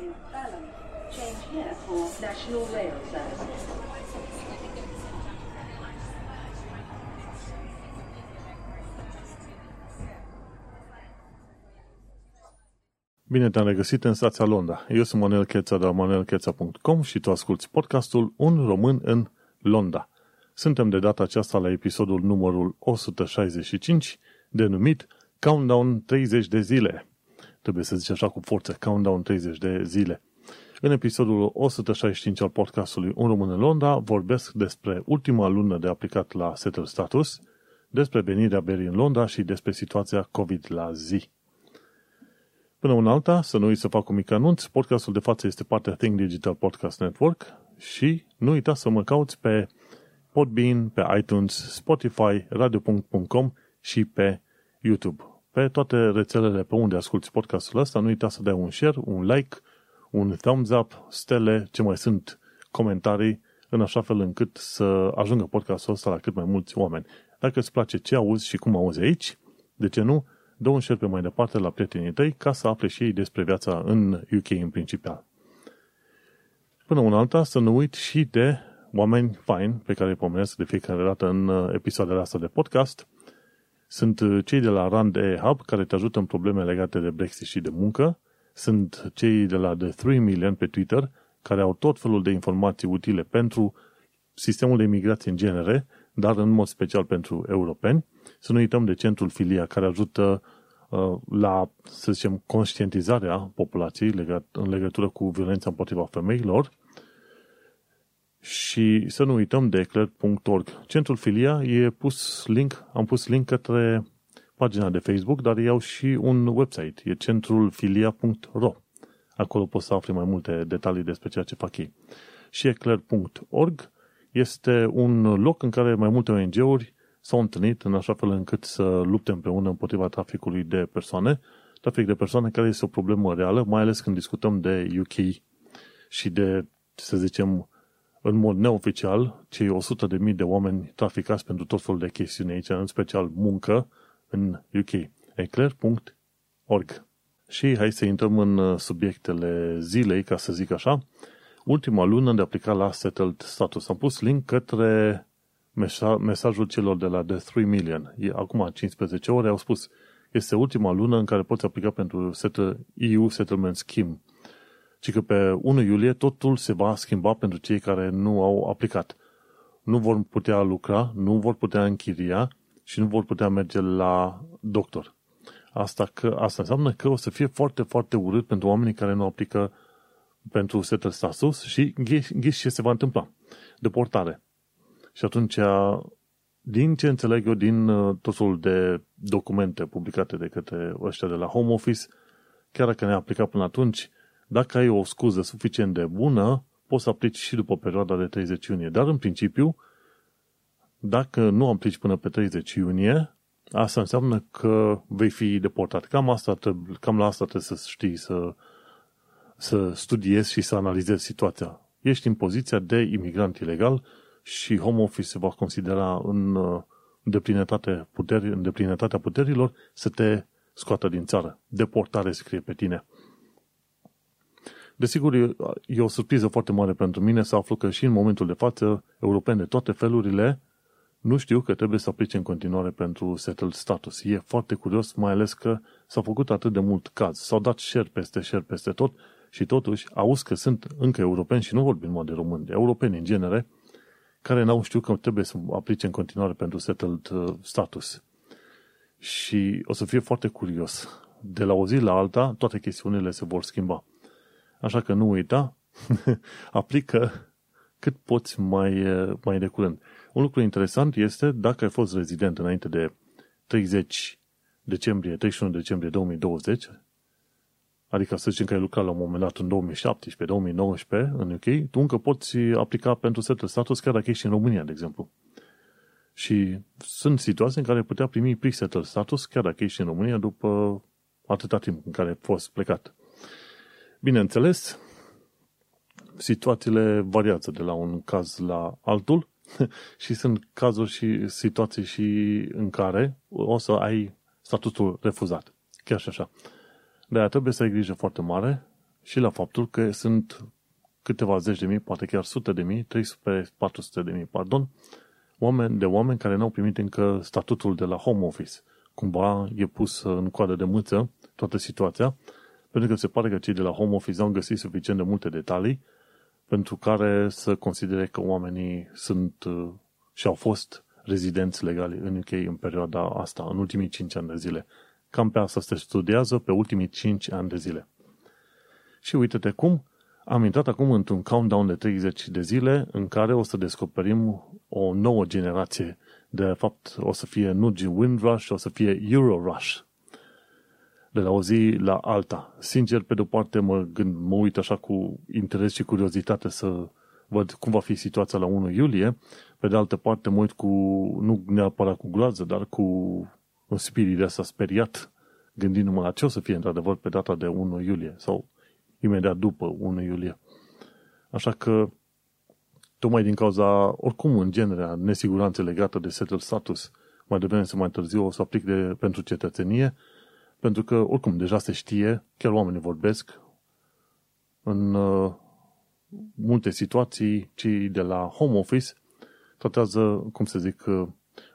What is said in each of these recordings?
in Balham. Change here for National Rail Services. Bine te-am regăsit în stația Londra. Eu sunt Manuel Cheța de la manuelcheța.com și tu asculti podcastul Un român în Londra. Suntem de data aceasta la episodul numărul 165, denumit Countdown 30 de zile. Trebuie să zici așa cu forță, Countdown 30 de zile. În episodul 165 al podcastului Un român în Londra vorbesc despre ultima lună de aplicat la Settle Status, despre venirea berii în Londra și despre situația COVID la zi. Până una alta, să nu uit să fac un mic anunț, podcastul de față este partea Think Digital Podcast Network și nu uita să mă cauți pe Podbean, pe iTunes, Spotify, radio.com și pe YouTube. Pe toate rețelele pe unde asculti podcastul ăsta, nu uita să dai un share, un like, un thumbs up, stele, ce mai sunt, comentarii, în așa fel încât să ajungă podcastul ăsta la cât mai mulți oameni. Dacă îți place ce auzi și cum auzi aici, de ce nu, dă un share pe mai departe la prietenii tăi ca să afle și ei despre viața în UK în principal. Până una alta, să nu uit și de oameni faini pe care îi pomenesc de fiecare dată în uh, episoadele astea de podcast. Sunt uh, cei de la Rand e Hub care te ajută în probleme legate de Brexit și de muncă. Sunt cei de la The 3 Million pe Twitter care au tot felul de informații utile pentru sistemul de imigrație în genere, dar în mod special pentru europeni. Să nu uităm de centrul Filia care ajută uh, la, să zicem, conștientizarea populației legat, în legătură cu violența împotriva femeilor și să nu uităm de eclair.org. Centrul Filia e pus link, am pus link către pagina de Facebook, dar iau și un website, e centrulfilia.ro. Acolo poți să afli mai multe detalii despre ceea ce fac ei. Și eclair.org este un loc în care mai multe ONG-uri s-au întâlnit în așa fel încât să lupte împreună împotriva traficului de persoane, trafic de persoane care este o problemă reală, mai ales când discutăm de UK și de, să zicem, în mod neoficial, cei 100.000 de oameni traficați pentru tot felul de chestiuni aici, în special muncă, în UK. eclair.org Și hai să intrăm în uh, subiectele zilei, ca să zic așa. Ultima lună de aplicat la Settled Status. Am pus link către mesajul celor de la The 3 Million. Acum 15 ore au spus este ultima lună în care poți aplica pentru EU Settlement Scheme ci că pe 1 iulie totul se va schimba pentru cei care nu au aplicat. Nu vor putea lucra, nu vor putea închiria și nu vor putea merge la doctor. Asta, că, asta înseamnă că o să fie foarte, foarte urât pentru oamenii care nu aplică pentru setul status și ghiși ce se va întâmpla. Deportare. Și atunci, din ce înțeleg eu din uh, totul de documente publicate de către ăștia de la Home Office, chiar dacă ne-a aplicat până atunci, dacă ai o scuză suficient de bună, poți să aplici și după perioada de 30 iunie. Dar, în principiu, dacă nu aplici până pe 30 iunie, asta înseamnă că vei fi deportat. Cam, asta trebuie, cam la asta trebuie să știi, să, să studiezi și să analizezi situația. Ești în poziția de imigrant ilegal și Home Office se va considera în uh, deplinătate puteri, în deplinătatea puterilor să te scoată din țară. Deportare scrie pe tine. Desigur, e o surpriză foarte mare pentru mine să aflu că și în momentul de față, europeni de toate felurile nu știu că trebuie să aplice în continuare pentru settled status. E foarte curios, mai ales că s-a făcut atât de mult caz. S-au dat share peste share peste tot și totuși auzi că sunt încă europeni și nu vorbim numai de români, europeni în genere, care n-au știut că trebuie să aplice în continuare pentru settled uh, status. Și o să fie foarte curios. De la o zi la alta, toate chestiunile se vor schimba. Așa că nu uita, aplică cât poți mai, mai de curând. Un lucru interesant este dacă ai fost rezident înainte de 30 decembrie, 31 decembrie 2020, adică să zicem că ai lucrat la un moment dat în 2017-2019 în UK, tu încă poți aplica pentru setul status chiar dacă ești în România, de exemplu. Și sunt situații în care putea primi pre-settled status chiar dacă ești în România după atâta timp în care ai fost plecat. Bineînțeles, situațiile variază de la un caz la altul și sunt cazuri și situații și în care o să ai statutul refuzat. Chiar și așa. De aia trebuie să ai grijă foarte mare și la faptul că sunt câteva zeci de mii, poate chiar sute de mii, 300, 400 de mii, pardon, oameni, de oameni care n-au primit încă statutul de la home office. Cumva e pus în coadă de mâță toată situația, pentru că se pare că cei de la home office au găsit suficient de multe detalii pentru care să considere că oamenii sunt uh, și au fost rezidenți legali în UK în perioada asta, în ultimii 5 ani de zile. Cam pe asta se studiază pe ultimii 5 ani de zile. Și uite-te cum am intrat acum într-un countdown de 30 de zile în care o să descoperim o nouă generație. De fapt, o să fie nu Windrush, o să fie Eurorush. De la o zi la alta. Sincer, pe de-o parte, mă, gând, mă uit așa cu interes și curiozitate să văd cum va fi situația la 1 iulie. Pe de altă parte, mă uit cu, nu neapărat cu groază, dar cu un spirit de asta speriat, gândindu-mă la ce o să fie într-adevăr pe data de 1 iulie sau imediat după 1 iulie. Așa că, tocmai din cauza, oricum, în genere, nesiguranțe legate de settled status, mai devreme să mai târziu o să aplic de, pentru cetățenie, pentru că, oricum, deja se știe, chiar oamenii vorbesc, în uh, multe situații, cei de la home office tratează, cum să zic, uh,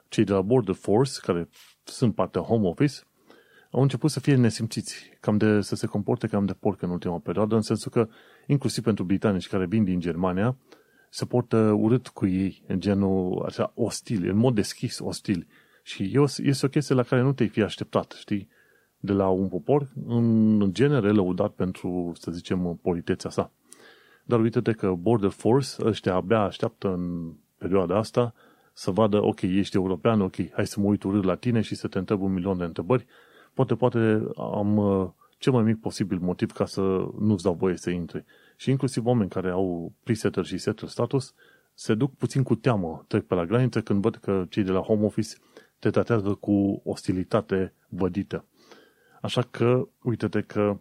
cei de la border force, care sunt partea home office, au început să fie nesimțiți, cam de, să se comporte cam de porc în ultima perioadă, în sensul că, inclusiv pentru britanici care vin din Germania, se portă urât cu ei, în genul așa ostil, în mod deschis ostil. Și este o chestie la care nu te-ai fi așteptat, știi? De la un popor, în genere, lăudat pentru, să zicem, politețea sa. Dar uite-te că Border Force, ăștia abia așteaptă în perioada asta să vadă, ok, ești european, ok, hai să mă uit urât la tine și să te întreb un milion de întrebări poate, poate am uh, cel mai mic posibil motiv ca să nu-ți dau voie să intri. Și inclusiv oameni care au presetter și setter status se duc puțin cu teamă, trec pe la graniță când văd că cei de la home office te tratează cu ostilitate vădită. Așa că, uite-te că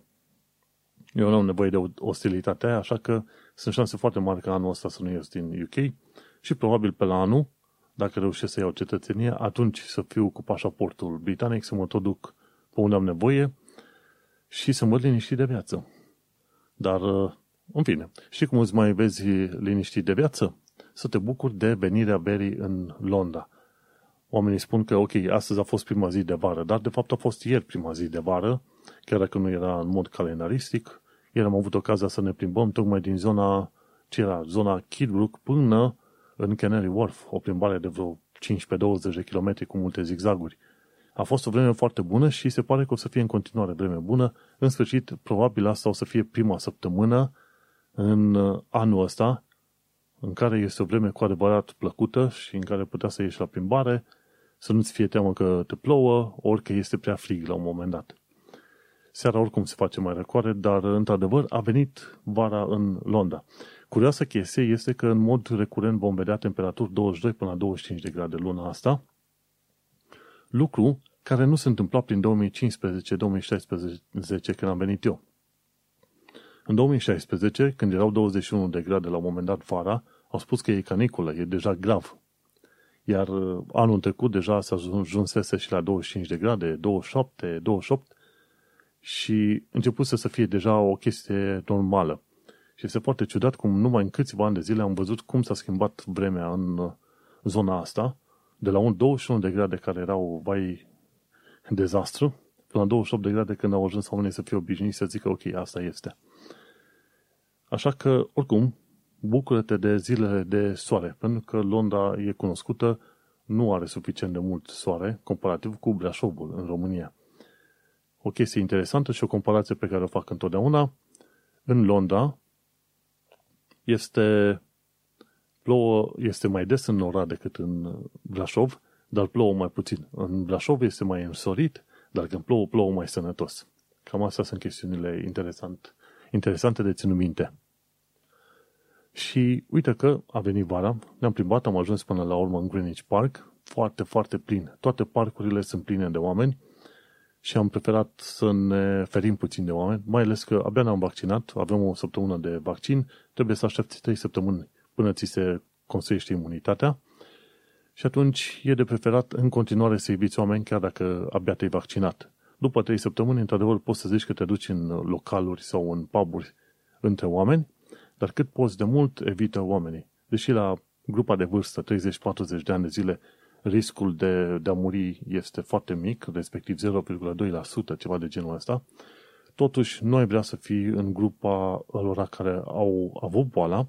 eu nu am nevoie de ostilitate aia, așa că sunt șanse foarte mari ca anul ăsta să nu ies din UK și probabil pe la anul, dacă reușesc să iau cetățenie, atunci să fiu cu pașaportul britanic, să mă tot duc pe unde am nevoie și să mă liniști de viață. Dar, uh, în fine, și cum îți mai vezi liniștit de viață? Să te bucuri de venirea berii în Londra. Oamenii spun că, ok, astăzi a fost prima zi de vară, dar de fapt a fost ieri prima zi de vară, chiar dacă nu era în mod calendaristic. Ieri am avut ocazia să ne plimbăm tocmai din zona, ce era, zona Kidbrook până în Canary Wharf, o plimbare de vreo 15-20 de km cu multe zigzaguri. A fost o vreme foarte bună și se pare că o să fie în continuare vreme bună. În sfârșit, probabil asta o să fie prima săptămână în uh, anul ăsta în care este o vreme cu adevărat plăcută și în care putea să ieși la plimbare, să nu-ți fie teamă că te plouă, ori că este prea frig la un moment dat. Seara oricum se face mai răcoare, dar într-adevăr a venit vara în Londra. Curioasă chestie este că în mod recurent vom vedea temperaturi 22 până la 25 de grade luna asta, lucru care nu se întâmpla prin 2015-2016 când am venit eu. În 2016, când erau 21 de grade la un moment dat vara, au spus că e caniculă, e deja grav. Iar uh, anul trecut deja s-a ajunsese și la 25 de grade, 27, 28 și începuse să fie deja o chestie normală. Și este foarte ciudat cum numai în câțiva ani de zile am văzut cum s-a schimbat vremea în uh, zona asta de la un 21 de grade care erau, vai, dezastru, până la 28 de grade când au ajuns oamenii să fie obișnuiți să zică, ok, asta este. Așa că, oricum, bucură-te de zilele de soare, pentru că Londra e cunoscută, nu are suficient de mult soare, comparativ cu Brașovul în România. O chestie interesantă și o comparație pe care o fac întotdeauna, în Londra este Plouă este mai des în Nora decât în Brașov, dar plouă mai puțin. În Brașov este mai însorit, dar când plouă, plouă mai sănătos. Cam astea sunt chestiunile interesant, interesante de ținut minte. Și uite că a venit vara, ne-am plimbat, am ajuns până la urmă în Greenwich Park, foarte, foarte plin. Toate parcurile sunt pline de oameni și am preferat să ne ferim puțin de oameni, mai ales că abia ne-am vaccinat, avem o săptămână de vaccin, trebuie să aștepți 3 săptămâni până ți se construiește imunitatea și atunci e de preferat în continuare să eviți oameni chiar dacă abia te-ai vaccinat. După trei săptămâni, într-adevăr, poți să zici că te duci în localuri sau în puburi între oameni, dar cât poți de mult evită oamenii. Deși la grupa de vârstă, 30-40 de ani de zile, riscul de, de a muri este foarte mic, respectiv 0,2%, ceva de genul ăsta, totuși nu ai vrea să fii în grupa lor care au avut boala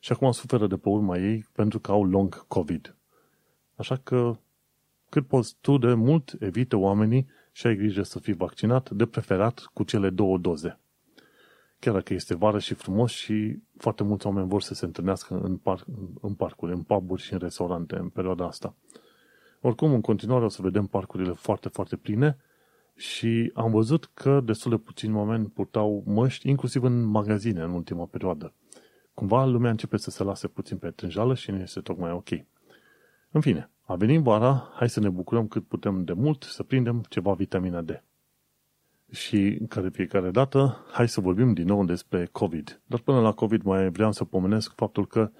și acum suferă de pe urma ei pentru că au long COVID. Așa că cât poți tu de mult evită oamenii și ai grijă să fii vaccinat, de preferat cu cele două doze. Chiar dacă este vară și frumos și foarte mulți oameni vor să se întâlnească în, par- în parcuri, în puburi și în restaurante în perioada asta. Oricum, în continuare o să vedem parcurile foarte, foarte pline și am văzut că destul de puțini oameni purtau măști, inclusiv în magazine în ultima perioadă. Cumva lumea începe să se lase puțin pe trânjală și nu este tocmai ok. În fine, a venit vara, hai să ne bucurăm cât putem de mult să prindem ceva vitamina D. Și ca de fiecare dată, hai să vorbim din nou despre COVID. Dar până la COVID mai vreau să pomenesc faptul că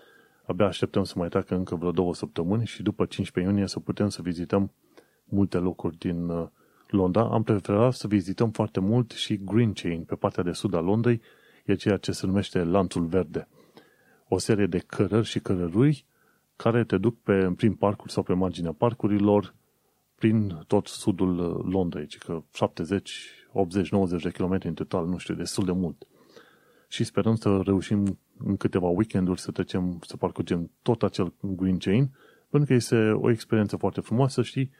abia așteptăm să mai treacă încă vreo două săptămâni și după 15 iunie să putem să vizităm multe locuri din uh, Londra. Am preferat să vizităm foarte mult și Green Chain pe partea de sud a Londrei, e ceea ce se numește Lanțul Verde. O serie de cărări și cărărui care te duc pe, prin parcuri sau pe marginea parcurilor prin tot sudul uh, Londrei, ci că 70, 80, 90 de kilometri în total, nu știu, destul de mult. Și sperăm să reușim în câteva weekenduri să trecem, să parcurgem tot acel Green Chain, pentru că este o experiență foarte frumoasă, știi?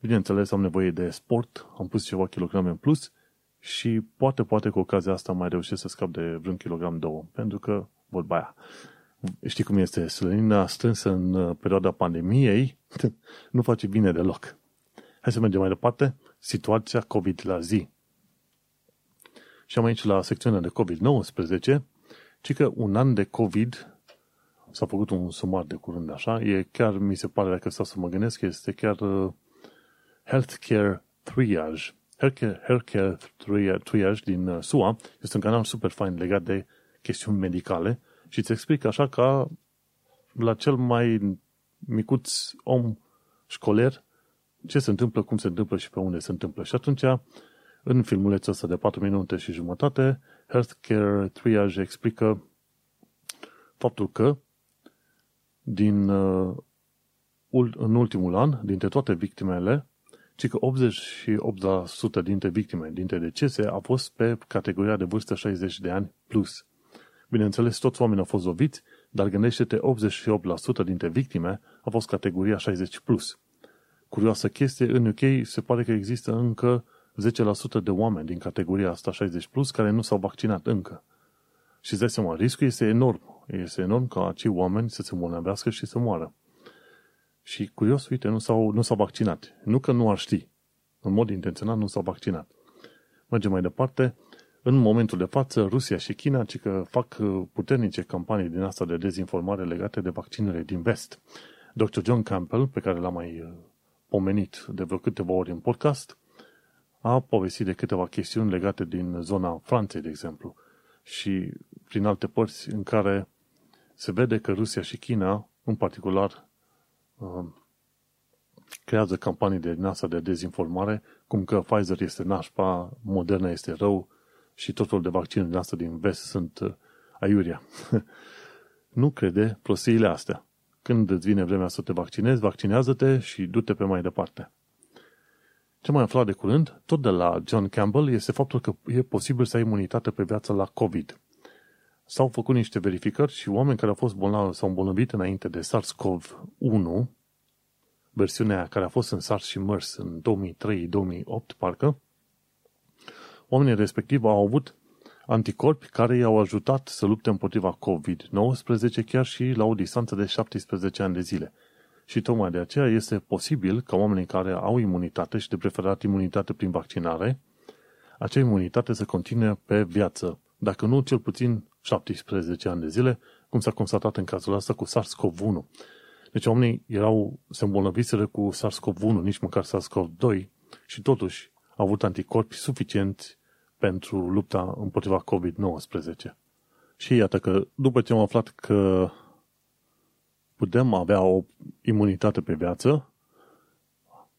Bineînțeles, am nevoie de sport, am pus ceva kilograme în plus și poate, poate cu ocazia asta mai reușesc să scap de vreun kilogram două, pentru că vorba aia știi cum este, slănina strânsă în uh, perioada pandemiei nu face bine deloc. Hai să mergem mai departe. Situația COVID la zi. Și am aici la secțiunea de COVID-19, ci că un an de COVID s-a făcut un sumar de curând așa, e chiar, mi se pare, dacă stau să mă gândesc, este chiar uh, Healthcare Triage. Healthcare, healthcare Triage din uh, SUA este un canal super fain legat de chestiuni medicale și îți explic așa ca la cel mai micuț om școler ce se întâmplă, cum se întâmplă și pe unde se întâmplă. Și atunci, în filmulețul ăsta de 4 minute și jumătate, Healthcare Triage explică faptul că din, uh, în ultimul an, dintre toate victimele, ci că 88% dintre victime, dintre decese, au fost pe categoria de vârstă 60 de ani plus. Bineînțeles, toți oamenii au fost loviți, dar gândește-te, 88% dintre victime au fost categoria 60+. Plus. Curioasă chestie, în UK se pare că există încă 10% de oameni din categoria asta 60+, plus, care nu s-au vaccinat încă. Și îți dai seama, riscul este enorm. Este enorm ca acei oameni să se îmbolnăvească și să moară. Și curios, uite, nu s-au, nu s-au vaccinat. Nu că nu ar ști. În mod intenționat nu s-au vaccinat. Mergem mai departe. În momentul de față, Rusia și China ci că fac uh, puternice campanii din asta de dezinformare legate de vaccinurile din vest. Dr. John Campbell, pe care l-am mai uh, pomenit de vreo câteva ori în podcast, a povestit de câteva chestiuni legate din zona Franței, de exemplu, și prin alte părți în care se vede că Rusia și China, în particular, uh, creează campanii de NASA de dezinformare, cum că Pfizer este nașpa, Moderna este rău, și totul de vaccin din asta din vest sunt uh, aiuria. nu crede prostiile astea. Când îți vine vremea să te vaccinezi, vaccinează-te și du-te pe mai departe. Ce mai aflat de curând, tot de la John Campbell, este faptul că e posibil să ai imunitate pe viață la COVID. S-au făcut niște verificări și oameni care au fost bolnavi sau îmbolnăvit înainte de SARS-CoV-1, versiunea care a fost în SARS și MERS în 2003-2008, parcă, oamenii respectiv au avut anticorpi care i-au ajutat să lupte împotriva COVID-19 chiar și la o distanță de 17 ani de zile. Și tocmai de aceea este posibil ca oamenii care au imunitate și de preferat imunitate prin vaccinare, acea imunitate să continue pe viață, dacă nu cel puțin 17 ani de zile, cum s-a constatat în cazul ăsta cu SARS-CoV-1. Deci oamenii erau, se îmbolnăviseră cu SARS-CoV-1, nici măcar SARS-CoV-2 și totuși au avut anticorpi suficienți pentru lupta împotriva COVID-19. Și iată că după ce am aflat că putem avea o imunitate pe viață,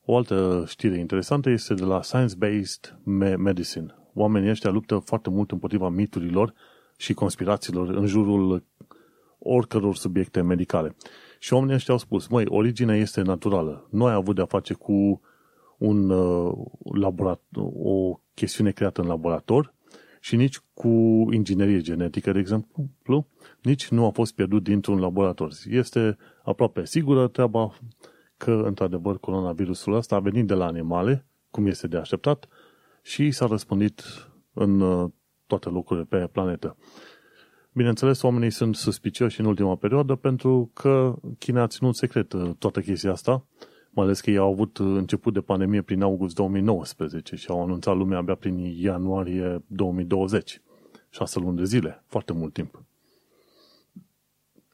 o altă știre interesantă este de la Science-Based Medicine. Oamenii ăștia luptă foarte mult împotriva miturilor și conspirațiilor în jurul oricăror subiecte medicale. Și oamenii ăștia au spus, măi, originea este naturală. Noi am avut de-a face cu un uh, laborator, o chestiune creată în laborator și nici cu inginerie genetică, de exemplu, nici nu a fost pierdut dintr-un laborator. Este aproape sigură treaba că, într-adevăr, coronavirusul ăsta a venit de la animale, cum este de așteptat, și s-a răspândit în uh, toate locurile pe planetă. Bineînțeles, oamenii sunt suspicioși în ultima perioadă pentru că China a ținut secret uh, toată chestia asta, mai ales că ei au avut început de pandemie prin august 2019 și au anunțat lumea abia prin ianuarie 2020. Șase luni de zile, foarte mult timp.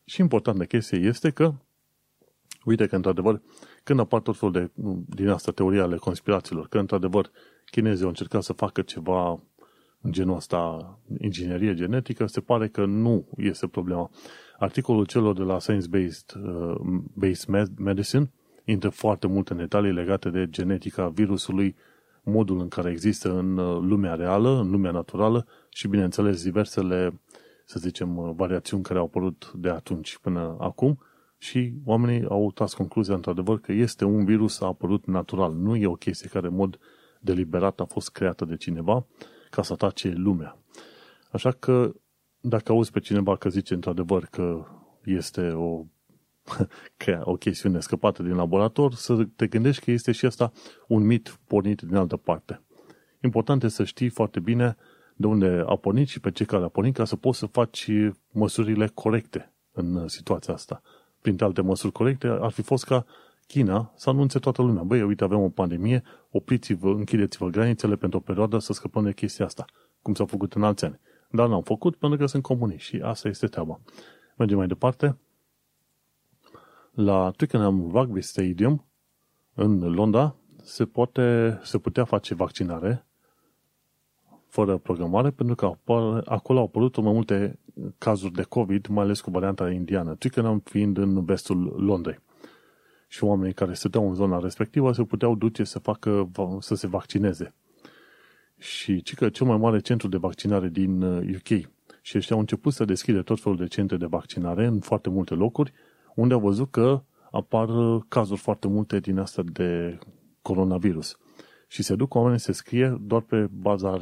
Și important de chestie este că, uite că într-adevăr, când apar tot felul de, din asta teoria ale conspirațiilor, că într-adevăr chinezii au încercat să facă ceva în genul ăsta, inginerie genetică, se pare că nu este problema. Articolul celor de la Science Based, uh, Based Medicine intră foarte mult în detalii legate de genetica virusului, modul în care există în uh, lumea reală, în lumea naturală și, bineînțeles, diversele, să zicem, uh, variațiuni care au apărut de atunci până acum și oamenii au tras concluzia, într-adevăr, că este un virus a apărut natural. Nu e o chestie care, în mod deliberat, a fost creată de cineva ca să atace lumea. Așa că, dacă auzi pe cineva că zice, într-adevăr, că este o o chestiune scăpată din laborator, să te gândești că este și asta un mit pornit din altă parte. Important este să știi foarte bine de unde a pornit și pe ce care a pornit ca să poți să faci măsurile corecte în situația asta. Printre alte măsuri corecte ar fi fost ca China să anunțe toată lumea. Băi, uite, avem o pandemie, opriți-vă, închideți-vă granițele pentru o perioadă să scăpăm de chestia asta, cum s-a făcut în alți ani. Dar n-au făcut pentru că sunt comuniști și asta este treaba. Mergem mai departe la Twickenham Rugby Stadium în Londra se, poate, se putea face vaccinare fără programare, pentru că acolo au apărut mai multe cazuri de COVID, mai ales cu varianta indiană, Twickenham fiind în vestul Londrei. Și oamenii care stăteau în zona respectivă se puteau duce să, facă, să se vaccineze. Și ci că cel mai mare centru de vaccinare din UK. Uh, și ăștia au început să deschide tot felul de centre de vaccinare în foarte multe locuri, unde au văzut că apar cazuri foarte multe din asta de coronavirus. Și se duc oamenii să scrie doar pe baza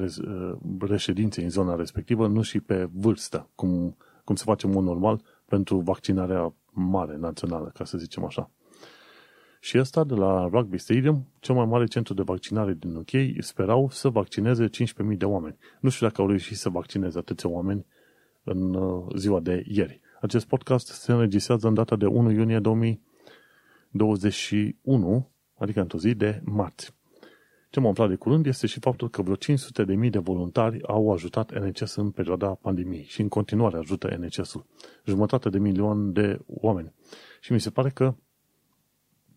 reședinței în zona respectivă, nu și pe vârstă, cum, cum se face în mod normal pentru vaccinarea mare, națională, ca să zicem așa. Și ăsta de la Rugby Stadium, cel mai mare centru de vaccinare din UK, sperau să vaccineze 15.000 de oameni. Nu știu dacă au reușit să vaccineze atâția oameni în uh, ziua de ieri. Acest podcast se înregistrează în data de 1 iunie 2021, adică într-o zi de marți. Ce m-am aflat de curând este și faptul că vreo 500 de mii de voluntari au ajutat NHS în perioada pandemiei și în continuare ajută NHS-ul. Jumătate de milion de oameni. Și mi se pare că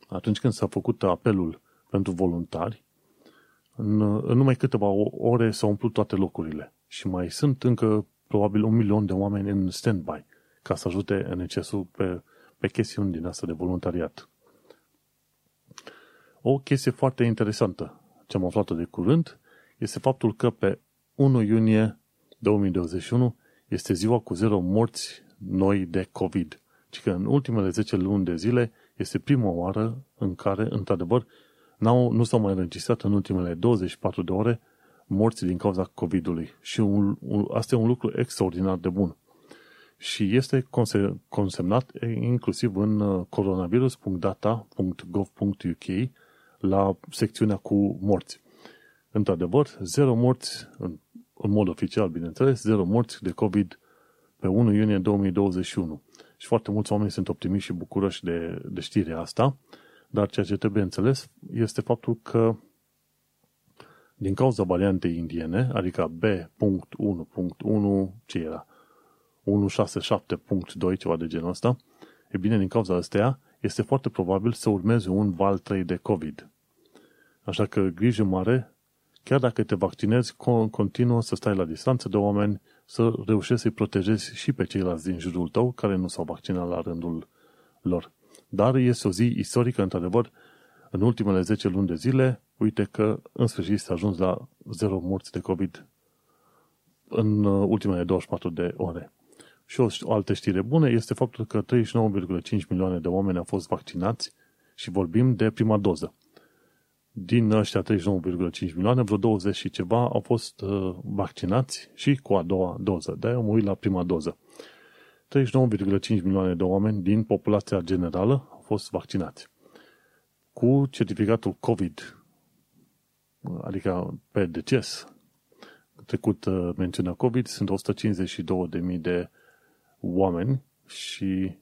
atunci când s-a făcut apelul pentru voluntari, în, în numai câteva ore s-au umplut toate locurile. Și mai sunt încă probabil un milion de oameni în stand-by ca să ajute NHS-ul pe, pe chestiuni din asta de voluntariat. O chestie foarte interesantă ce am aflat de curând este faptul că pe 1 iunie 2021 este ziua cu zero morți noi de COVID. Și că în ultimele 10 luni de zile este prima oară în care, într-adevăr, n-au, nu s-au mai înregistrat în ultimele 24 de ore morți din cauza COVID-ului. Și un, un, asta e un lucru extraordinar de bun și este consemnat inclusiv în uh, coronavirus.data.gov.uk la secțiunea cu morți. Într-adevăr, zero morți, în, în mod oficial, bineînțeles, zero morți de COVID pe 1 iunie 2021. Și foarte mulți oameni sunt optimiști și bucuroși de, de știrea asta, dar ceea ce trebuie înțeles este faptul că din cauza variantei indiene, adică B.1.1, ce era? 167.2, ceva de genul ăsta, e bine, din cauza astea, este foarte probabil să urmeze un val 3 de COVID. Așa că grijă mare, chiar dacă te vaccinezi, continuă să stai la distanță de oameni, să reușești să-i protejezi și pe ceilalți din jurul tău care nu s-au vaccinat la rândul lor. Dar este o zi istorică, într-adevăr, în ultimele 10 luni de zile, uite că în sfârșit s-a ajuns la zero morți de COVID în ultimele 24 de ore. Și o, o altă știre bună este faptul că 39,5 milioane de oameni au fost vaccinați și vorbim de prima doză. Din ăștia 39,5 milioane, vreo 20 și ceva au fost uh, vaccinați și cu a doua doză. De-aia mă uit la prima doză. 39,5 milioane de oameni din populația generală au fost vaccinați. Cu certificatul COVID, adică pe deces, trecut uh, mențiunea COVID, sunt 152.000 de oameni și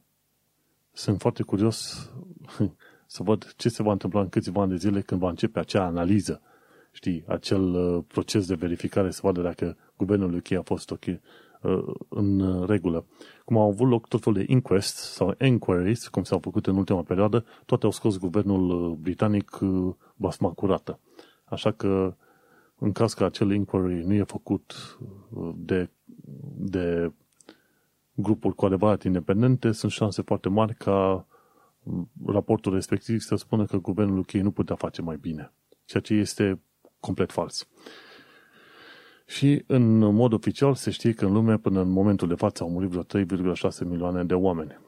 sunt foarte curios să văd ce se va întâmpla în câțiva ani de zile când va începe acea analiză, știi, acel uh, proces de verificare să vadă dacă guvernul UK a fost ok, uh, în regulă. Cum au avut loc tot felul de inquest sau inquiries, cum s-au făcut în ultima perioadă, toate au scos guvernul uh, britanic basma curată. Așa că în caz că acel inquiry nu e făcut de, de grupuri cu adevărat independente, sunt șanse foarte mari ca raportul respectiv să spună că guvernul UK nu putea face mai bine, ceea ce este complet fals. Și în mod oficial se știe că în lume până în momentul de față au murit vreo 3,6 milioane de oameni.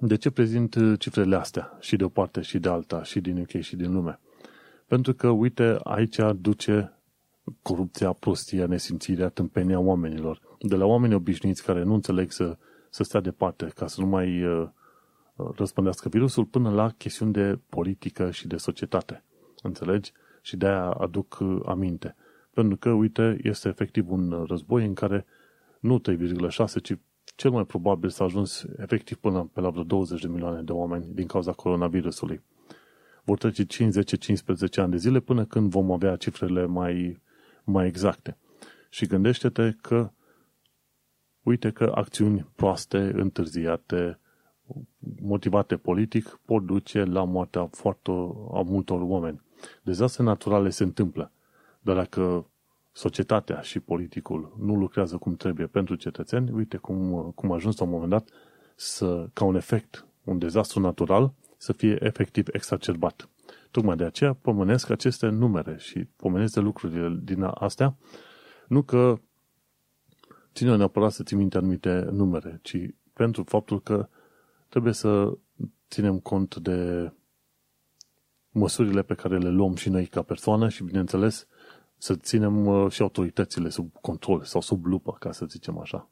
De ce prezint cifrele astea și de o parte și de alta, și din UK și din lume? Pentru că, uite, aici duce corupția, prostia, nesimțirea, tâmpenia oamenilor. De la oameni obișnuiți care nu înțeleg să, să stea departe ca să nu mai uh, răspândească virusul până la chestiuni de politică și de societate. Înțelegi? Și de-aia aduc uh, aminte. Pentru că, uite, este efectiv un război în care nu 3,6, ci cel mai probabil s-a ajuns efectiv până pe la vreo 20 de milioane de oameni din cauza coronavirusului. Vor trece 5, 10, 15 ani de zile până când vom avea cifrele mai, mai exacte. Și gândește-te că, uite că acțiuni proaste, întârziate, motivate politic pot duce la moartea foarte a multor oameni. Dezastre naturale se întâmplă, dar dacă societatea și politicul nu lucrează cum trebuie pentru cetățeni, uite cum, cum a ajuns la un moment dat să, ca un efect, un dezastru natural, să fie efectiv exacerbat. Tocmai de aceea pomenesc aceste numere și pomenesc de lucrurile din astea, nu că ține neapărat să ții minte anumite numere, ci pentru faptul că trebuie să ținem cont de măsurile pe care le luăm și noi ca persoană și, bineînțeles, să ținem uh, și autoritățile sub control sau sub lupă, ca să zicem așa.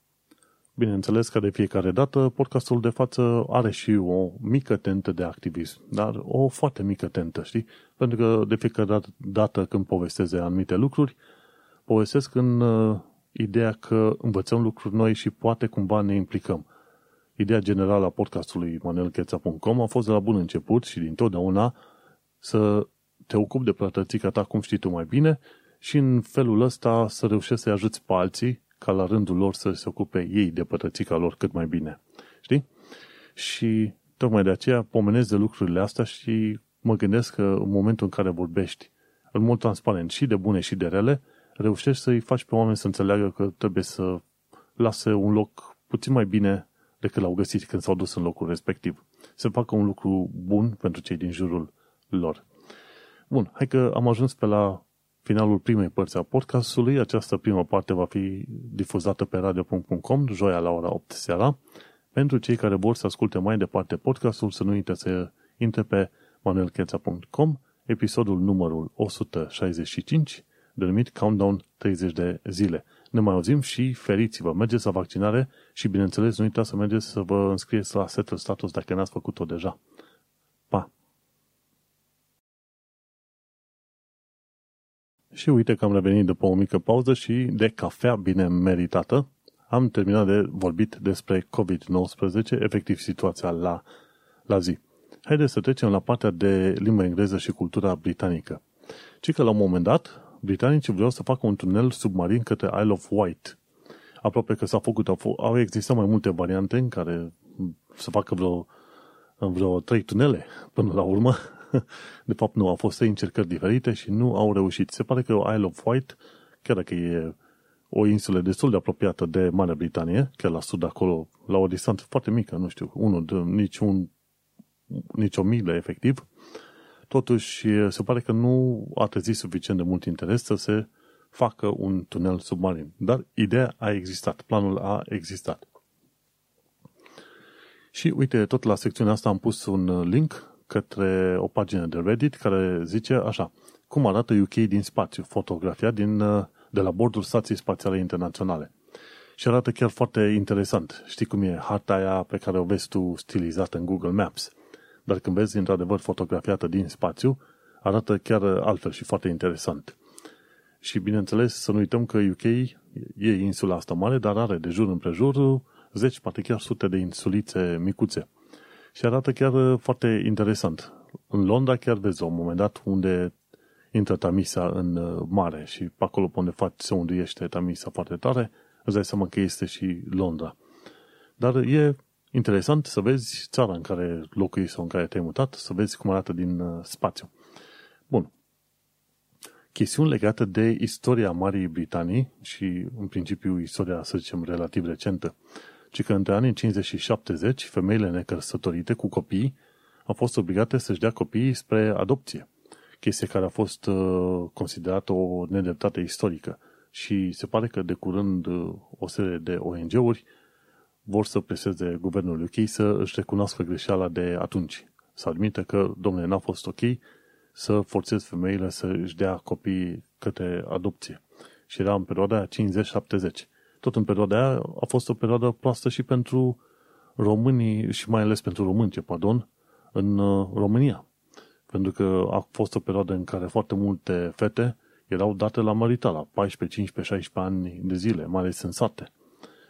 Bineînțeles că de fiecare dată podcastul de față are și o mică tentă de activism, dar o foarte mică tentă, știi? Pentru că de fiecare dată când povesteze anumite lucruri, povestesc în uh, ideea că învățăm lucruri noi și poate cumva ne implicăm. Ideea generală a podcastului manuelcheța.com a fost de la bun început și din totdeauna să te ocupi de plătățica ta cum știi tu mai bine și în felul ăsta să reușești să-i ajuți pe alții ca la rândul lor să se ocupe ei de pătățica lor cât mai bine. Știi? Și tocmai de aceea pomenesc de lucrurile astea și mă gândesc că în momentul în care vorbești în mod transparent și de bune și de rele, reușești să-i faci pe oameni să înțeleagă că trebuie să lase un loc puțin mai bine decât l-au găsit când s-au dus în locul respectiv. Să facă un lucru bun pentru cei din jurul lor. Bun, hai că am ajuns pe la finalul primei părți a podcastului. Această primă parte va fi difuzată pe radio.com joia la ora 8 seara. Pentru cei care vor să asculte mai departe podcastul, să nu uite să intre pe manuelcheța.com, episodul numărul 165, denumit Countdown 30 de zile. Ne mai auzim și feriți-vă, mergeți la vaccinare și bineînțeles nu uitați să mergeți să vă înscrieți la setul status dacă n-ați făcut-o deja. Pa! Și uite că am revenit după o mică pauză și de cafea bine meritată. Am terminat de vorbit despre COVID-19, efectiv situația la, la zi. Haideți să trecem la partea de limba engleză și cultura britanică. Ci că la un moment dat, britanicii vreau să facă un tunel submarin către Isle of Wight. Aproape că s-a făcut, au, au existat mai multe variante în care să facă vreo, vreo trei tunele până la urmă. De fapt, nu, au fost trei încercări diferite și nu au reușit. Se pare că Isle of Wight, chiar dacă e o insulă destul de apropiată de Marea Britanie, chiar la sud acolo, la o distanță foarte mică, nu știu, unul de, nici, un, nici o milă efectiv, totuși se pare că nu a trezit suficient de mult interes să se facă un tunel submarin. Dar ideea a existat, planul a existat. Și uite, tot la secțiunea asta am pus un link către o pagină de Reddit care zice așa, cum arată UK din spațiu, fotografia din, de la bordul Stației Spațiale Internaționale. Și arată chiar foarte interesant. Știi cum e harta aia pe care o vezi tu stilizată în Google Maps. Dar când vezi într-adevăr fotografiată din spațiu, arată chiar altfel și foarte interesant. Și bineînțeles să nu uităm că UK e insula asta mare, dar are de jur împrejur zeci, poate chiar sute de insulițe micuțe. Și arată chiar foarte interesant. În Londra chiar vezi la un moment dat unde intră Tamisa în uh, mare și pe acolo unde faci, se unduiește Tamisa foarte tare, îți dai seama că este și Londra. Dar e interesant să vezi țara în care locuiești sau în care te-ai mutat, să vezi cum arată din uh, spațiu. Bun. Chestiuni legate de istoria Marii Britanii și, în principiu, istoria, să zicem, relativ recentă, ci că între anii 50 și 70, femeile necăsătorite cu copii au fost obligate să-și dea copiii spre adopție. Chestie care a fost uh, considerată o nedreptate istorică. Și se pare că de curând uh, o serie de ONG-uri vor să preseze guvernul UK să își recunoască greșeala de atunci. Să admită că, domnule, n-a fost ok să forțez femeile să își dea copii către adopție. Și era în perioada 50-70. Tot în perioada aia a fost o perioadă proastă și pentru românii, și mai ales pentru români, ce pardon, în uh, România. Pentru că a fost o perioadă în care foarte multe fete erau date la marital, la 14, 15, 16 ani de zile, mai ales în sate.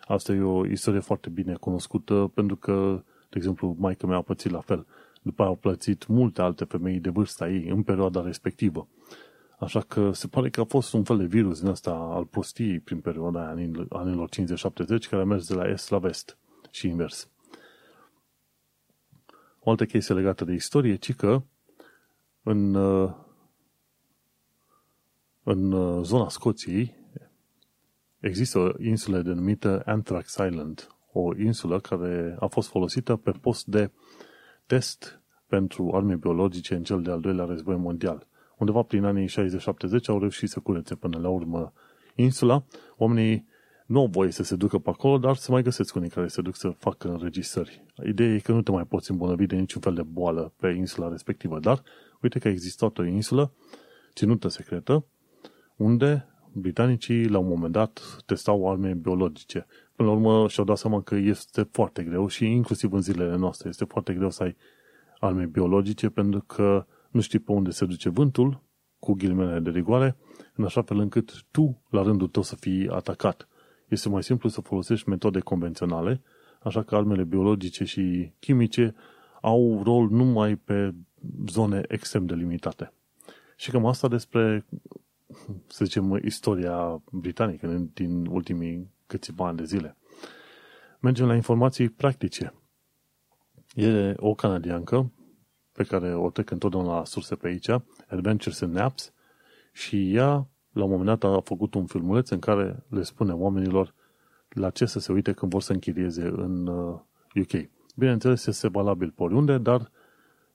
Asta e o istorie foarte bine cunoscută, pentru că, de exemplu, maica mea a pățit la fel. După aia au plătit multe alte femei de vârsta ei în perioada respectivă. Așa că se pare că a fost un fel de virus din asta al prostiei prin perioada aia, anilor 50-70, care a mers de la est la vest și invers. O altă chestie legată de istorie, ci că în, în zona Scoției există o insulă denumită Anthrax Island, o insulă care a fost folosită pe post de test pentru arme biologice în cel de-al doilea război mondial. Undeva prin anii 60-70 au reușit să curețe până la urmă insula. Oamenii nu au voie să se ducă pe acolo, dar să mai găsesc unii care se duc să facă înregistrări. Ideea e că nu te mai poți îmbolnăvi de niciun fel de boală pe insula respectivă, dar uite că a existat o insulă ținută secretă unde britanicii la un moment dat testau arme biologice. Până la urmă și-au dat seama că este foarte greu și inclusiv în zilele noastre este foarte greu să ai arme biologice pentru că nu știi pe unde se duce vântul, cu ghilimele de rigoare, în așa fel încât tu, la rândul tău, să fii atacat. Este mai simplu să folosești metode convenționale, așa că armele biologice și chimice au rol numai pe zone extrem de limitate. Și cam asta despre, să zicem, istoria britanică din ultimii câțiva ani de zile. Mergem la informații practice. E o canadiancă pe care o trec întotdeauna la surse pe aici, Adventures in Naps, și ea, la un moment dat, a făcut un filmuleț în care le spune oamenilor la ce să se uite când vor să închirieze în UK. Uh, Bineînțeles, este valabil pe oriunde, dar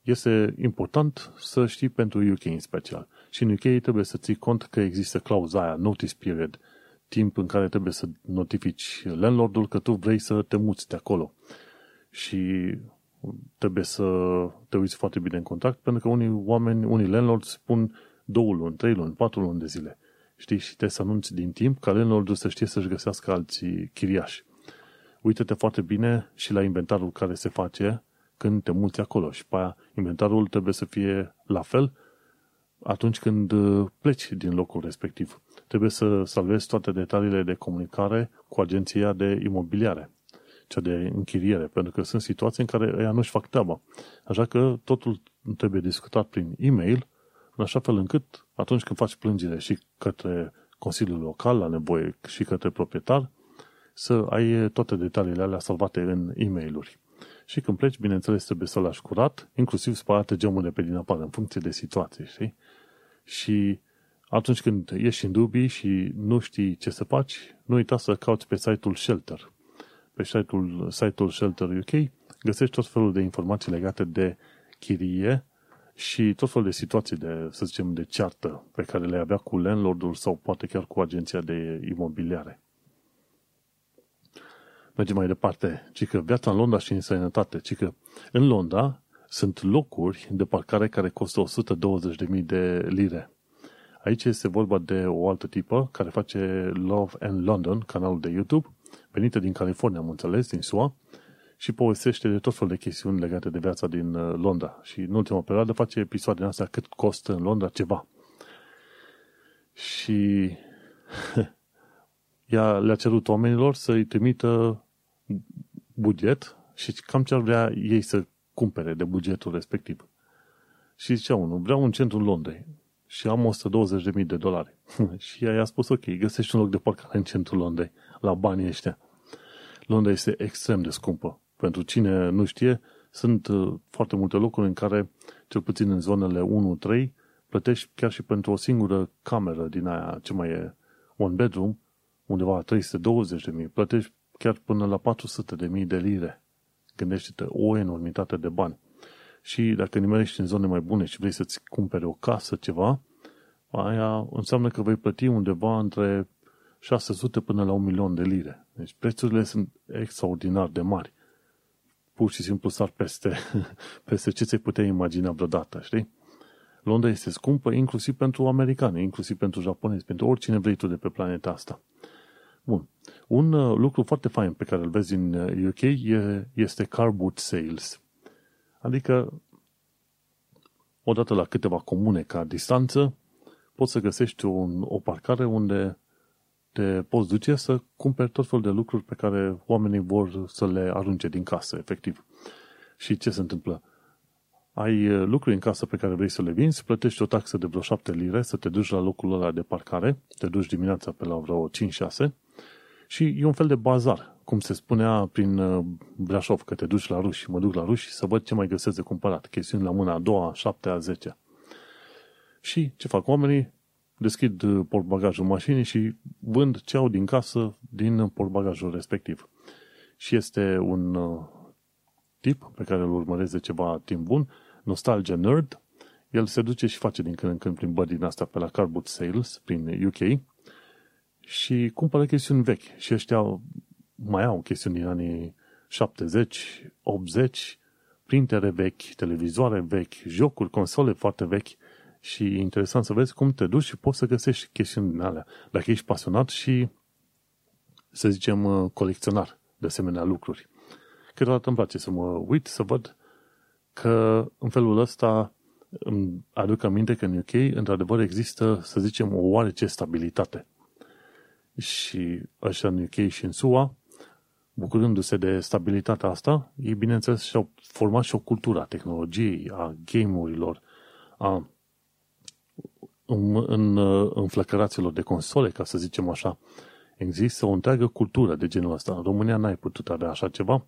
este important să știi pentru UK în special. Și în UK trebuie să ții cont că există clauza aia, notice period, timp în care trebuie să notifici landlordul că tu vrei să te muți de acolo. Și trebuie să te uiți foarte bine în contact, pentru că unii oameni, unii landlords spun două luni, trei luni, patru luni de zile. Știi? Și trebuie să anunți din timp ca landlordul să știe să-și găsească alții chiriași. Uită-te foarte bine și la inventarul care se face când te mulți acolo și pe aia inventarul trebuie să fie la fel atunci când pleci din locul respectiv. Trebuie să salvezi toate detaliile de comunicare cu agenția de imobiliare cea de închiriere, pentru că sunt situații în care ea nu-și fac treaba. Așa că totul trebuie discutat prin e-mail, în așa fel încât atunci când faci plângere și către Consiliul Local, la nevoie și către proprietar, să ai toate detaliile alea salvate în e mail Și când pleci, bineînțeles, trebuie să lași curat, inclusiv spălate gemurile pe din afară, în funcție de situație, știi? Și atunci când ești în dubii și nu știi ce să faci, nu uita să cauți pe site-ul Shelter pe site-ul, site-ul Shelter UK, găsești tot felul de informații legate de chirie și tot felul de situații de, să zicem, de ceartă pe care le avea cu landlordul sau poate chiar cu agenția de imobiliare. Mergem mai departe. Ci că viața în Londra și în sănătate. Ci că în Londra sunt locuri de parcare care costă 120.000 de lire. Aici este vorba de o altă tipă care face Love and London, canalul de YouTube, venită din California, am înțeles, din SUA, și povestește de tot felul de chestiuni legate de viața din uh, Londra. Și în ultima perioadă face episoade din astea cât costă în Londra ceva. Și ea le-a cerut oamenilor să-i trimită buget și cam ce ar vrea ei să cumpere de bugetul respectiv. Și zicea unul, vreau un centru în Londrei și am 120.000 de dolari. și ea i-a spus, ok, găsești un loc de parcare în centrul Londrei, la banii ăștia. Londra este extrem de scumpă. Pentru cine nu știe, sunt uh, foarte multe locuri în care, cel puțin în zonele 1-3, plătești chiar și pentru o singură cameră din aia, ce mai e, one bedroom, undeva 320 de mii, plătești chiar până la 400 de mii de lire. Gândește-te, o enormitate de bani. Și dacă nimerești în zone mai bune și vrei să-ți cumpere o casă, ceva, aia înseamnă că vei plăti undeva între 600 până la un milion de lire. Deci prețurile sunt extraordinar de mari pur și simplu sar peste, peste ce ți-ai putea imagina vreodată, știi? Londra este scumpă inclusiv pentru americani, inclusiv pentru japonezi, pentru oricine vrei tu de pe planeta asta. Bun. Un uh, lucru foarte fain pe care îl vezi în UK uh, e, este car boot sales. Adică, odată la câteva comune ca distanță, poți să găsești un, o parcare unde te poți duce să cumperi tot felul de lucruri pe care oamenii vor să le arunce din casă, efectiv. Și ce se întâmplă? Ai uh, lucruri în casă pe care vrei să le vinzi, plătești o taxă de vreo 7 lire să te duci la locul ăla de parcare, te duci dimineața pe la vreo 5-6 și e un fel de bazar, cum se spunea prin uh, Brașov, că te duci la ruși, mă duc la ruși să văd ce mai găsesc de cumpărat, chestiuni la mâna a doua, a șaptea, a zecea. Și ce fac oamenii? deschid uh, portbagajul mașinii și vând ce au din casă din portbagajul respectiv. Și este un uh, tip pe care îl urmăresc de ceva timp bun, Nostalgia Nerd. El se duce și face din când în când plimbări din astea pe la Carboot Sales prin UK și cumpără chestiuni vechi. Și ăștia mai au chestiuni din anii 70, 80, printere vechi, televizoare vechi, jocuri, console foarte vechi și e interesant să vezi cum te duci și poți să găsești chestiuni din alea. Dacă ești pasionat și, să zicem, uh, colecționar de asemenea lucruri. Câteodată îmi place să mă uit, să văd că în felul ăsta îmi aduc aminte că în UK, într-adevăr, există, să zicem, o oarece stabilitate. Și așa în UK și în SUA, bucurându-se de stabilitatea asta, ei, bineînțeles, și-au format și o cultură a tehnologiei, a game-urilor, a în, în, în flăcăraților de console, ca să zicem așa, există o întreagă cultură de genul ăsta. În România n-ai putut avea așa ceva,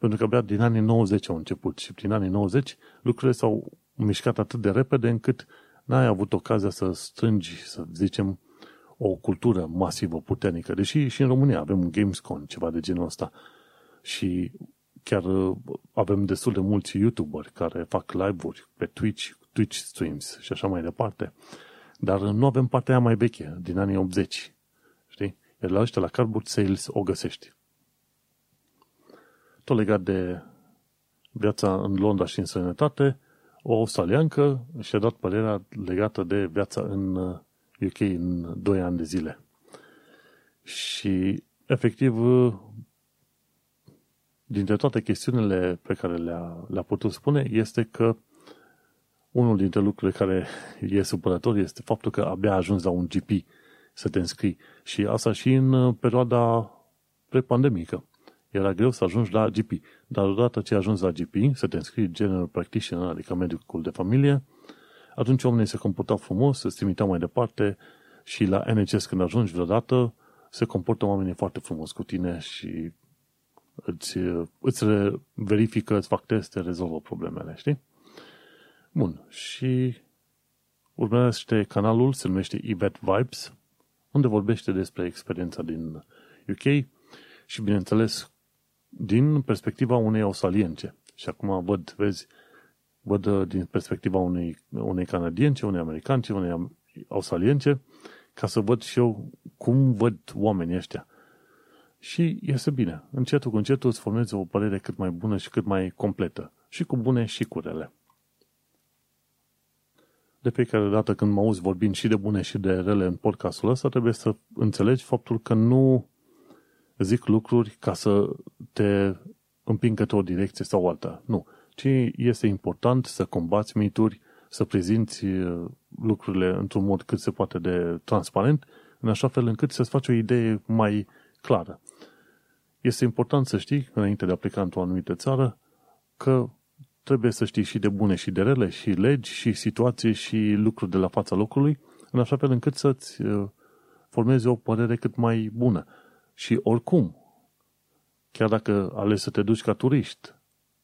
pentru că abia din anii 90 au început și prin anii 90 lucrurile s-au mișcat atât de repede încât n-ai avut ocazia să strângi, să zicem, o cultură masivă, puternică. Deși și în România avem un Gamescom, ceva de genul ăsta. Și chiar avem destul de mulți YouTuberi care fac live-uri pe Twitch, Twitch streams și așa mai departe. Dar nu avem partea aia mai veche, din anii 80. Știi? Iar la ăștia, la Cardboard Sales, o găsești. Tot legat de viața în Londra și în sănătate, o australiancă și-a dat părerea legată de viața în UK uh, în 2 ani de zile. Și, efectiv, dintre toate chestiunile pe care le-a, le-a putut spune, este că unul dintre lucrurile care e supărător este faptul că abia ajuns la un GP să te înscrii. Și asta și în uh, perioada prepandemică. Era greu să ajungi la GP. Dar odată ce ajungi la GP, să te înscrii General Practitioner, adică medicul de familie, atunci oamenii se comportau frumos, se trimiteau mai departe și la NHS când ajungi vreodată, se comportă oamenii foarte frumos cu tine și îți, îți verifică, îți fac teste, rezolvă problemele, știi? Bun, și urmește canalul, se numește Ibet Vibes, unde vorbește despre experiența din UK și, bineînțeles, din perspectiva unei australience. Și acum văd, vezi, văd uh, din perspectiva unei, unei canadience, unei americance, unei australience, ca să văd și eu cum văd oamenii ăștia. Și iese bine. Încetul cu încetul îți formezi o părere cât mai bună și cât mai completă. Și cu bune și cu rele. De fiecare dată când mă auzi vorbind și de bune și de rele în podcastul ăsta, trebuie să înțelegi faptul că nu zic lucruri ca să te împing către o direcție sau alta. Nu. Ci este important să combați mituri, să prezinți uh, lucrurile într-un mod cât se poate de transparent, în așa fel încât să-ți faci o idee mai clară. Este important să știi, înainte de a pleca într-o anumită țară, că trebuie să știi și de bune și de rele, și legi, și situații, și lucruri de la fața locului, în așa fel încât să-ți uh, formezi o părere cât mai bună. Și oricum, chiar dacă alegi să te duci ca turiști,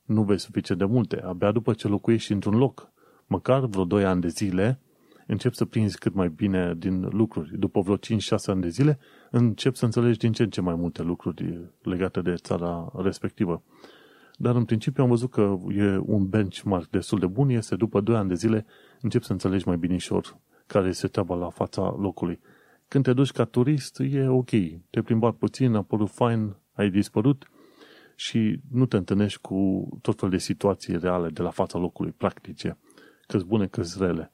nu vei suficient de multe. Abia după ce locuiești într-un loc, măcar vreo 2 ani de zile, încep să prinzi cât mai bine din lucruri. După vreo 5-6 ani de zile, încep să înțelegi din ce în ce mai multe lucruri legate de țara respectivă. Dar în principiu am văzut că e un benchmark destul de bun, este după 2 ani de zile încep să înțelegi mai binișor care este treaba la fața locului. Când te duci ca turist, e ok. Te plimbat puțin, a părut fain, ai dispărut și nu te întâlnești cu tot fel de situații reale de la fața locului, practice, cât bune, cât rele.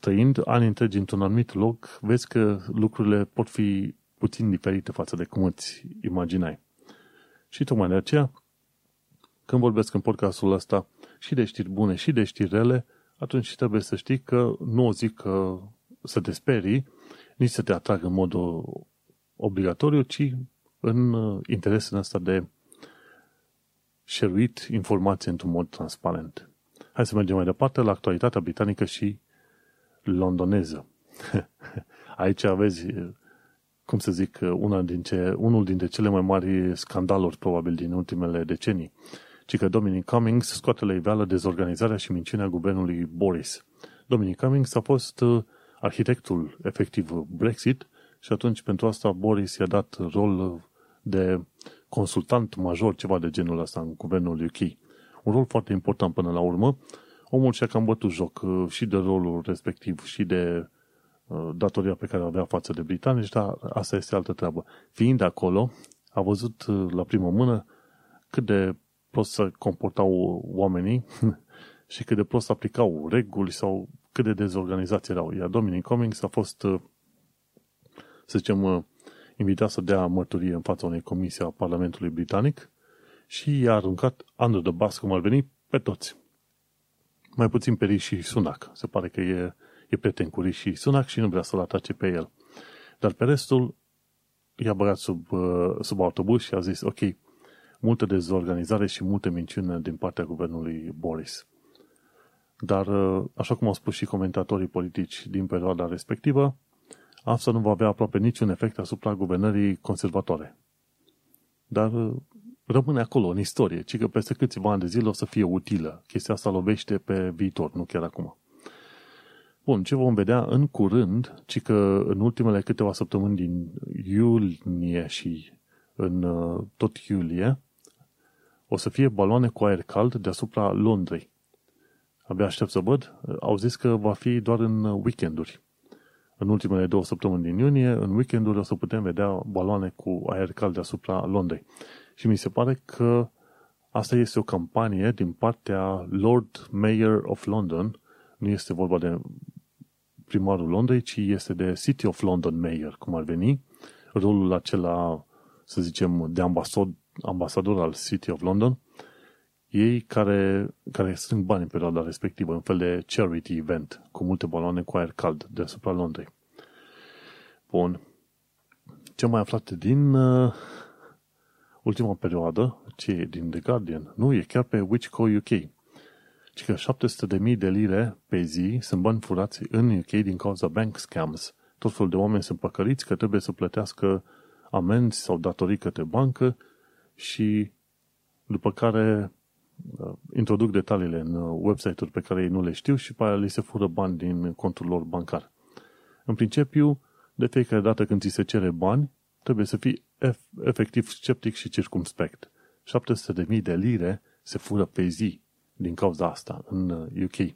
Trăind ani întregi într-un anumit loc, vezi că lucrurile pot fi puțin diferite față de cum îți imaginai. Și tocmai de aceea, când vorbesc în podcastul ăsta și de știri bune și de știri rele, atunci trebuie să știi că nu o zic că să te sperii, nici să te atragă în mod obligatoriu, ci în interesul ăsta de șeruit informații într-un mod transparent. Hai să mergem mai departe la actualitatea britanică și londoneză. Aici aveți, cum să zic, una dintre, unul dintre cele mai mari scandaluri probabil din ultimele decenii, ci că Dominic Cummings scoate la iveală dezorganizarea și minciunea guvernului Boris. Dominic Cummings a fost uh, arhitectul efectiv Brexit și atunci pentru asta Boris i-a dat rol de consultant major, ceva de genul ăsta în guvernul UK. Un rol foarte important până la urmă. Omul și-a cam bătut joc uh, și de rolul respectiv și de uh, datoria pe care o avea față de britanici, dar asta este altă treabă. Fiind acolo, a văzut uh, la primă mână cât de prost să comportau oamenii și cât de prost aplicau reguli sau cât de dezorganizați erau. Iar Dominic Cummings a fost, să zicem, invitat să dea mărturie în fața unei comisii a Parlamentului Britanic și i-a aruncat under the bus, cum ar veni, pe toți. Mai puțin pe Rishi Sunak. Se pare că e, e prieten cu Rishi Sunak și nu vrea să-l atace pe el. Dar pe restul i-a băgat sub, uh, sub autobuz și a zis, ok, multă dezorganizare și multe minciune din partea guvernului Boris. Dar, uh, așa cum au spus și comentatorii politici din perioada respectivă, asta nu va avea aproape niciun efect asupra guvernării conservatoare. Dar uh, rămâne acolo, în istorie, ci că peste câțiva ani de zile o să fie utilă. Chestia asta lovește pe viitor, nu chiar acum. Bun, ce vom vedea în curând, ci că în ultimele câteva săptămâni din iulie și în uh, tot iulie, o să fie baloane cu aer cald deasupra Londrei. Abia aștept să văd. Au zis că va fi doar în weekenduri în ultimele două săptămâni din iunie, în weekenduri o să putem vedea baloane cu aer cald deasupra Londrei. Și mi se pare că asta este o campanie din partea Lord Mayor of London. Nu este vorba de primarul Londrei, ci este de City of London Mayor, cum ar veni. Rolul acela, să zicem, de ambasad, ambasador al City of London. Ei care, care strâng bani în perioada respectivă, în fel de charity event, cu multe baloane cu aer cald deasupra Londrei. Bun. Ce mai aflat din uh, ultima perioadă, ce e din The Guardian, nu, e chiar pe Wichco UK. Ci că 700.000 de lire pe zi sunt bani furați în UK din cauza bank scams. Tot felul de oameni sunt păcăriți că trebuie să plătească amenzi sau datorii către bancă și după care uh, introduc detaliile în uh, website-uri pe care ei nu le știu și pe aia li se fură bani din contul lor bancar. În principiu, de fiecare dată când ți se cere bani, trebuie să fii efectiv sceptic și circumspect. 700.000 de lire se fură pe zi din cauza asta în UK.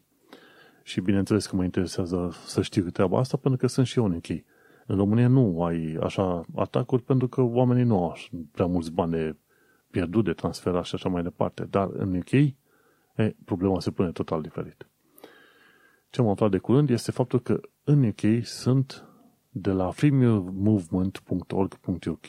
Și bineînțeles că mă interesează să știu treaba asta pentru că sunt și eu în UK. În România nu ai așa atacuri pentru că oamenii nu au prea mulți bani de pierdut, de transferat și așa mai departe. Dar în UK, e, problema se pune total diferit. Ce am aflat de curând este faptul că în UK sunt de la freemovement.org.uk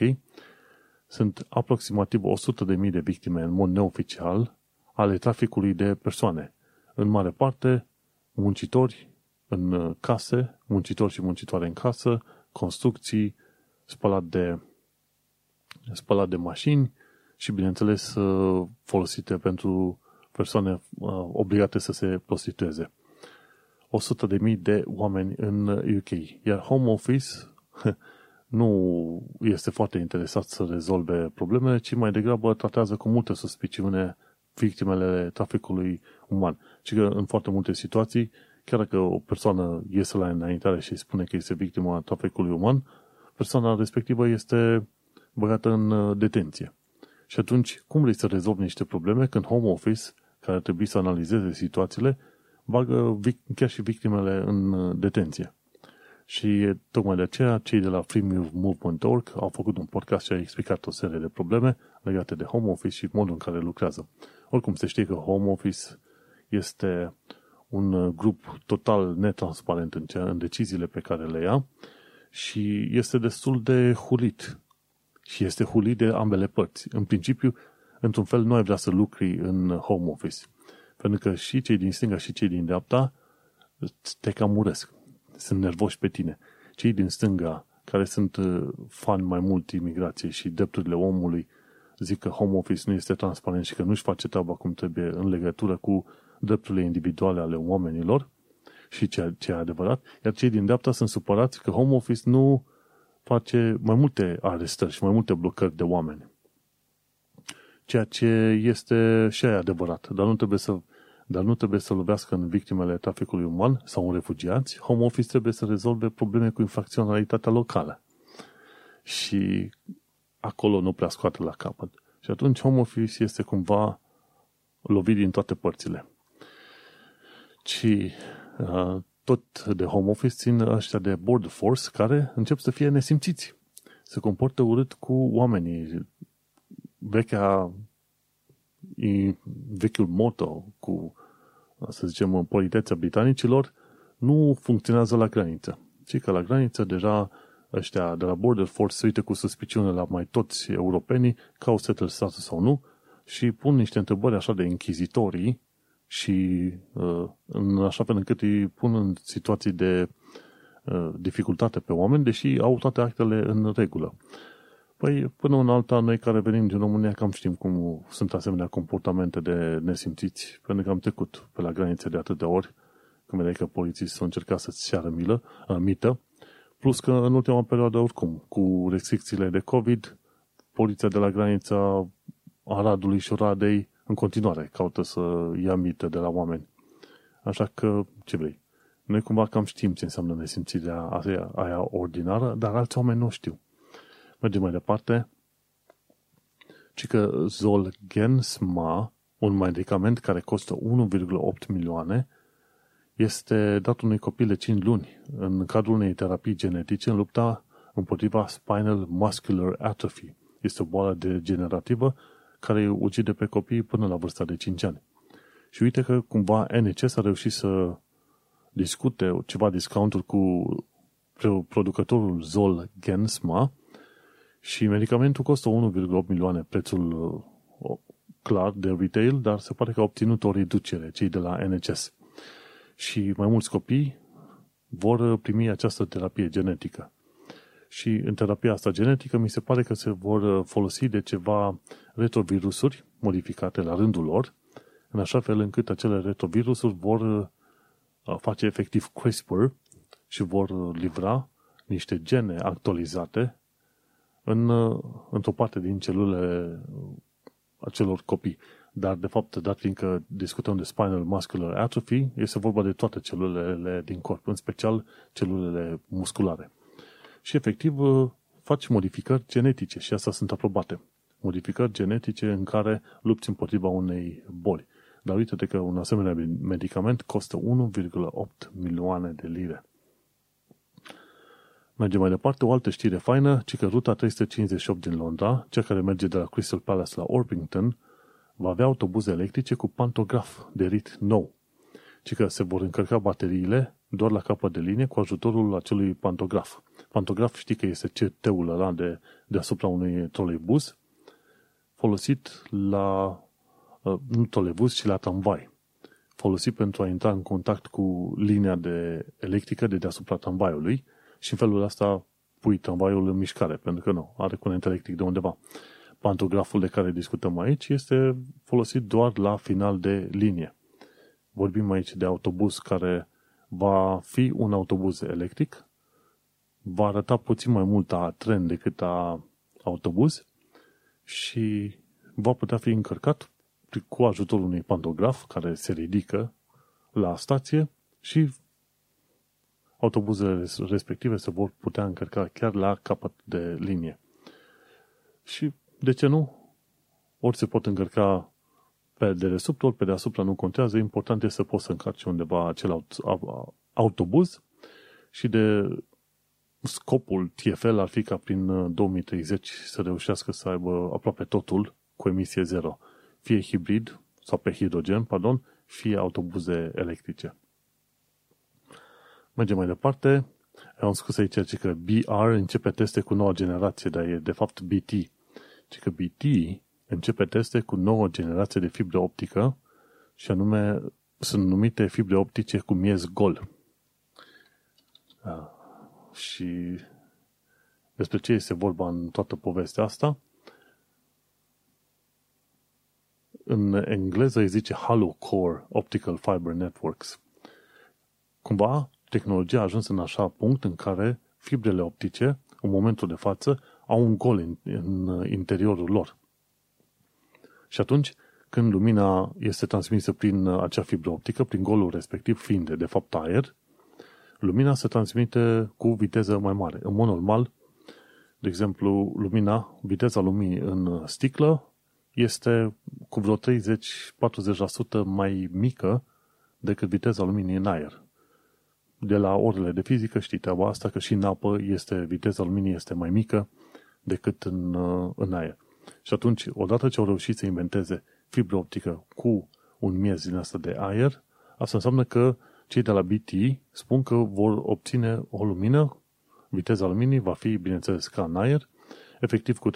sunt aproximativ 100.000 de victime în mod neoficial ale traficului de persoane. În mare parte, muncitori în case, muncitori și muncitoare în casă, construcții, spălat de, spălat de mașini și, bineînțeles, folosite pentru persoane uh, obligate să se prostitueze. 100.000 de oameni în UK. Iar Home Office nu este foarte interesat să rezolve problemele, ci mai degrabă tratează cu multă suspiciune victimele traficului uman. Și că în foarte multe situații, chiar dacă o persoană iese la înaintare și spune că este victima traficului uman, persoana respectivă este băgată în uh, detenție. Și atunci, cum vrei să rezolvi niște probleme când home office, care ar trebui să analizeze situațiile, bagă chiar și victimele în uh, detenție? Și tocmai de aceea, cei de la freemovement.org au făcut un podcast și au explicat o serie de probleme legate de home office și modul în care lucrează. Oricum se știe că home office este un uh, grup total netransparent în, în deciziile pe care le ia și este destul de hulit. Și este hulit de ambele părți. În principiu, într-un fel, nu ai vrea să lucri în home office. Pentru că și cei din stânga și cei din dreapta te cam urăsc sunt nervoși pe tine. Cei din stânga, care sunt uh, fan mai mult imigrație și drepturile omului, zic că home office nu este transparent și că nu-și face treaba cum trebuie în legătură cu drepturile individuale ale oamenilor și ce, ce e adevărat, iar cei din dreapta sunt supărați că home office nu face mai multe arestări și mai multe blocări de oameni. Ceea ce este și aia adevărat, dar nu trebuie să dar nu trebuie să lovească în victimele traficului uman sau în refugiați, Home Office trebuie să rezolve probleme cu infracționalitatea locală. Și acolo nu prea scoate la capăt. Și atunci Home Office este cumva lovit din toate părțile. Și uh, tot de Home Office țin ăștia de Border Force care încep să fie nesimțiți. Se comportă urât cu oamenii. Vechea vechiul moto cu, să zicem, politețea britanicilor nu funcționează la graniță. Ci că la graniță deja ăștia de la Border Force se uită cu suspiciune la mai toți europenii că au settled status sau nu și pun niște întrebări așa de închizitorii și uh, în așa fel încât îi pun în situații de uh, dificultate pe oameni, deși au toate actele în regulă. Păi, până în alta, noi care venim din România cam știm cum sunt asemenea comportamente de nesimțiți, pentru că am trecut pe la granițe de atât de ori, când vedeai că polițiștii au încercat să-ți ceară milă, uh, mită, plus că în ultima perioadă, oricum, cu restricțiile de COVID, poliția de la granița Aradului și Oradei în continuare caută să ia mită de la oameni. Așa că, ce vrei? Noi cumva cam știm ce înseamnă nesimțirea aia, aia ordinară, dar alți oameni nu știu. Mergem mai departe. Ci că Zolgensma, un medicament care costă 1,8 milioane, este dat unui copil de 5 luni în cadrul unei terapii genetice în lupta împotriva spinal muscular atrophy. Este o boală degenerativă care ucide pe copii până la vârsta de 5 ani. Și uite că cumva NHS a reușit să discute ceva discounturi cu producătorul Zolgensma și medicamentul costă 1,8 milioane prețul uh, clar de retail, dar se pare că a obținut o reducere, cei de la NHS. Și mai mulți copii vor uh, primi această terapie genetică. Și în terapia asta genetică mi se pare că se vor uh, folosi de ceva retrovirusuri modificate la rândul lor, în așa fel încât acele retrovirusuri vor face efectiv CRISPR și vor livra niște gene actualizate în, într-o parte din celulele acelor copii. Dar, de fapt, dat fiindcă discutăm de spinal muscular atrophy, este vorba de toate celulele din corp, în special celulele musculare. Și, efectiv, faci modificări genetice și astea sunt aprobate. Modificări genetice în care lupți împotriva unei boli. Dar uite-te că un asemenea medicament costă 1,8 milioane de lire. Mergem mai departe, o altă știre faină, ci că ruta 358 din Londra, cea care merge de la Crystal Palace la Orpington, va avea autobuze electrice cu pantograf de rit nou. Ci că se vor încărca bateriile doar la capăt de linie cu ajutorul acelui pantograf. Pantograf știi că este CT-ul ăla de, deasupra unui troleibuz folosit la, uh, nu troleibuz, ci la tramvai. Folosit pentru a intra în contact cu linia de electrică de deasupra tramvaiului și în felul ăsta pui tramvaiul în mișcare, pentru că nu, are curent electric de undeva. Pantograful de care discutăm aici este folosit doar la final de linie. Vorbim aici de autobuz care va fi un autobuz electric, va arăta puțin mai mult a tren decât a autobuz și va putea fi încărcat cu ajutorul unui pantograf care se ridică la stație și autobuzele respective se vor putea încărca chiar la capăt de linie. Și de ce nu? Ori se pot încărca pe dedesubt, ori pe deasupra nu contează. Important este să poți să încarci undeva acel autobuz și de scopul TFL ar fi ca prin 2030 uh, să reușească să aibă aproape totul cu emisie zero. Fie hibrid sau pe hidrogen, pardon, fie autobuze electrice. Mergem mai departe. Am scos aici că BR începe teste cu noua generație, dar e de fapt BT. Ci că BT începe teste cu nouă generație de fibră optică și anume sunt numite fibre optice cu miez gol. Da. Și despre ce este vorba în toată povestea asta? În engleză îi zice Hollow Core Optical Fiber Networks. Cumva, tehnologia a ajuns în așa punct în care fibrele optice, în momentul de față, au un gol în, în interiorul lor. Și atunci, când lumina este transmisă prin acea fibră optică, prin golul respectiv fiind de fapt aer, lumina se transmite cu viteză mai mare. În mod normal, de exemplu, lumina, viteza luminii în sticlă este cu vreo 30-40% mai mică decât viteza luminii în aer. De la orele de fizică știți treaba asta, că și în apă este, viteza luminii este mai mică decât în, în aer. Și atunci, odată ce au reușit să inventeze fibră optică cu un miez din asta de aer, asta înseamnă că cei de la BT spun că vor obține o lumină, viteza luminii va fi, bineînțeles, ca în aer, efectiv cu 30%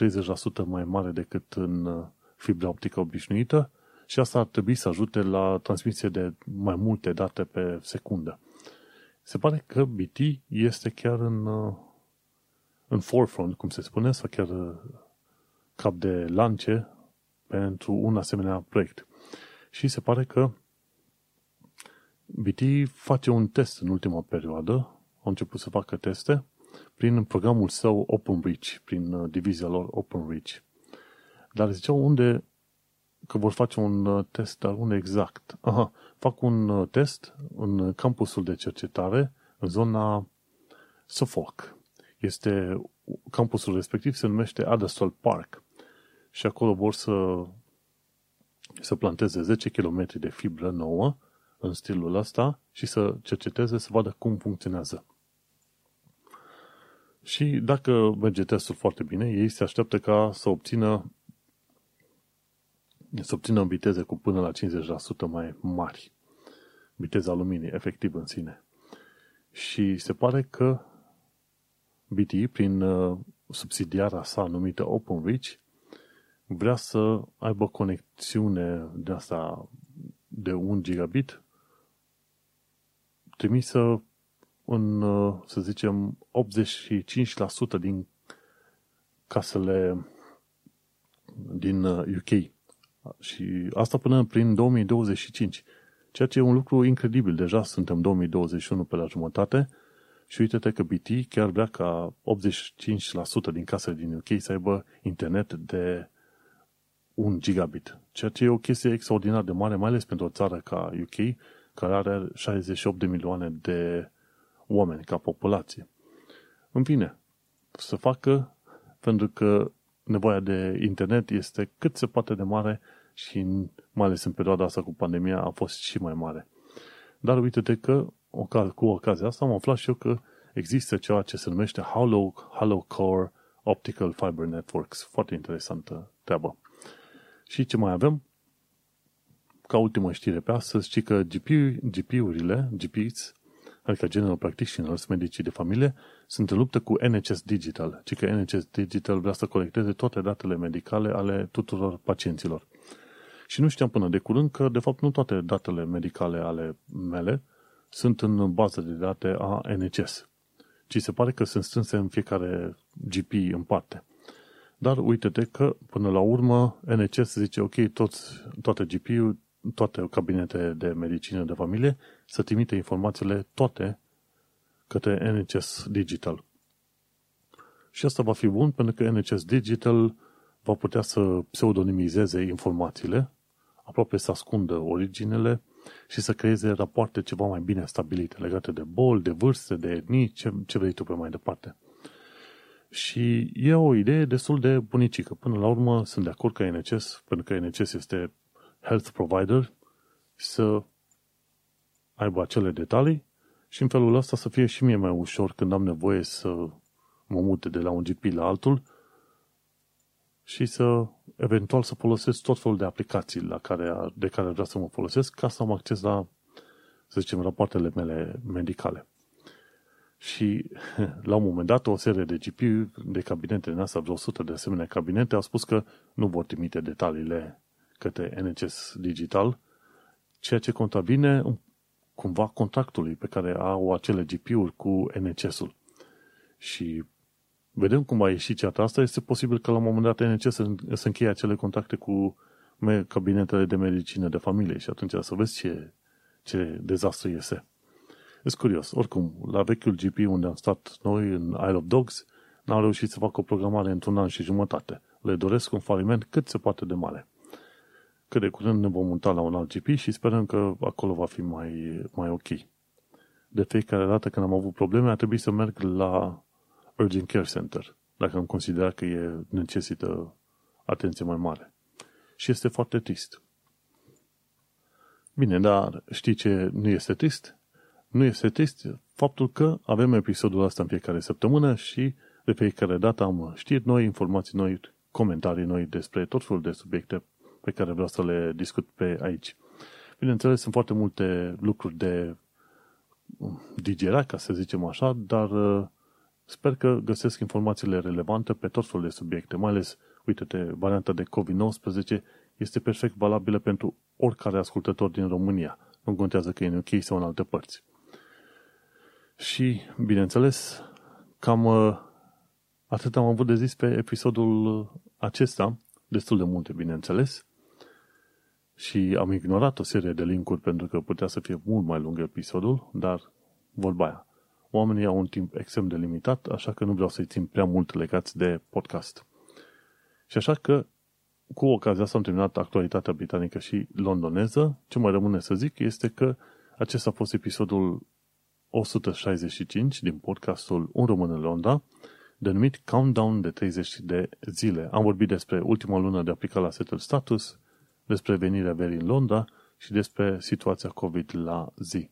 mai mare decât în uh, fibra optică obișnuită și asta ar trebui să ajute la transmisie de mai multe date pe secundă. Se pare că BT este chiar în, uh, în forefront, cum se spune, sau chiar uh, cap de lance pentru un asemenea proiect. Și se pare că BT face un test în ultima perioadă, au început să facă teste prin programul său OpenReach, prin uh, divizia lor OpenReach. Dar ziceau unde că vor face un uh, test, dar unde exact? Aha, fac un uh, test în campusul de cercetare în zona Suffolk. Este campusul respectiv se numește Addersall Park și acolo vor să să planteze 10 km de fibră nouă în stilul ăsta și să cerceteze, să vadă cum funcționează. Și dacă merge testul foarte bine, ei se așteaptă ca să obțină să obțină viteze cu până la 50% mai mari. Viteza luminii, efectiv în sine. Și se pare că BT, prin uh, subsidiara sa numită OpenReach, vrea să aibă conexiune de asta de 1 gigabit trimisă în, să zicem, 85% din casele din UK. Uh, Și asta până prin 2025. Ceea ce e un lucru incredibil. Deja suntem 2021 pe la jumătate și uite-te că BT chiar vrea ca 85% din casele din UK să aibă internet de 1 gigabit. Ceea ce e o chestie extraordinar de mare, mai ales pentru o țară ca UK, care are 68 de milioane de oameni ca populație. În fine, să facă pentru că nevoia de internet este cât se poate de mare și în, mai ales în perioada asta cu pandemia a fost și mai mare. Dar uite-te că cu ocazia asta am aflat și eu că există ceva ce se numește Hollow, Hollow Core Optical Fiber Networks. Foarte interesantă treabă. Și ce mai avem? Ca ultimă știre pe astăzi, ci că GP, GP-urile, GPs, adică General Practitioners, medicii de familie, sunt în luptă cu NHS Digital, ci că NHS Digital vrea să colecteze toate datele medicale ale tuturor pacienților. Și nu știam până de curând că, de fapt, nu toate datele medicale ale mele sunt în bază de date a NHS, ci se pare că sunt strânse în fiecare GP în parte. Dar uite-te că, până la urmă, NHS zice, ok, toți, toate gp toate cabinete de medicină de familie să trimite informațiile toate către NHS Digital. Și asta va fi bun pentru că NHS Digital va putea să pseudonimizeze informațiile, aproape să ascundă originele și să creeze rapoarte ceva mai bine stabilite legate de boli, de vârste, de etnii, ce, ce vrei tu pe mai departe. Și e o idee destul de bunicică. Până la urmă sunt de acord că NHS, pentru că NHS este health provider, să aibă acele detalii și în felul ăsta să fie și mie mai ușor când am nevoie să mă mute de la un GP la altul și să eventual să folosesc tot felul de aplicații la care, de care vreau să mă folosesc ca să am acces la, să zicem, rapoartele mele medicale. Și la un moment dat, o serie de GP de cabinete în asta, vreo 100 de asemenea cabinete, au spus că nu vor trimite detaliile către NHS Digital, ceea ce contravine cumva contractului pe care au acele GP-uri cu NHS-ul. Și vedem cum a ieșit ceata asta, este posibil că la un moment dat NHS să, să încheie acele contacte cu cabinetele de medicină de familie și atunci să vezi ce, ce dezastru iese. E curios. Oricum, la vechiul GP unde am stat noi în Isle of Dogs, n-am reușit să fac o programare într-un an și jumătate. Le doresc un faliment cât se poate de mare. Cât de curând ne vom muta la un alt GP și sperăm că acolo va fi mai, mai ok. De fiecare dată când am avut probleme, a trebuit să merg la Urgent Care Center, dacă am considerat că e necesită atenție mai mare. Și este foarte trist. Bine, dar știi ce nu este trist? Nu este trist faptul că avem episodul ăsta în fiecare săptămână și de fiecare dată am știri noi, informații noi, comentarii noi despre tot felul de subiecte pe care vreau să le discut pe aici. Bineînțeles, sunt foarte multe lucruri de digerat, ca să zicem așa, dar uh, sper că găsesc informațiile relevante pe tot felul de subiecte, mai ales, uite-te, varianta de COVID-19 este perfect valabilă pentru oricare ascultător din România. Nu contează că e în UK sau în alte părți. Și, bineînțeles, cam uh, atât am avut de zis pe episodul acesta, destul de multe, bineînțeles, și am ignorat o serie de linkuri pentru că putea să fie mult mai lung episodul, dar vorba aia. Oamenii au un timp extrem de limitat, așa că nu vreau să-i țin prea mult legați de podcast. Și așa că, cu ocazia asta am terminat actualitatea britanică și londoneză. Ce mai rămâne să zic este că acesta a fost episodul 165 din podcastul Un român în Londra, denumit Countdown de 30 de zile. Am vorbit despre ultima lună de aplicat la Settled Status, despre venirea verii în Londra și despre situația COVID la zi.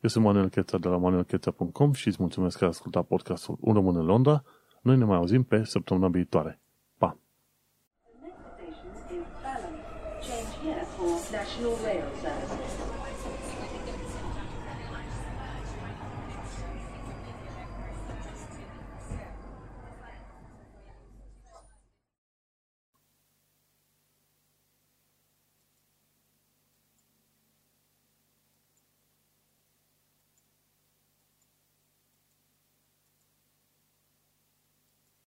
Eu sunt Manuel Cheța de la manuelcheța.com și îți mulțumesc că ai ascultat podcastul Un român în Londra. Noi ne mai auzim pe săptămâna viitoare. Pa! The next station is Balham. Change here for National Rail Service.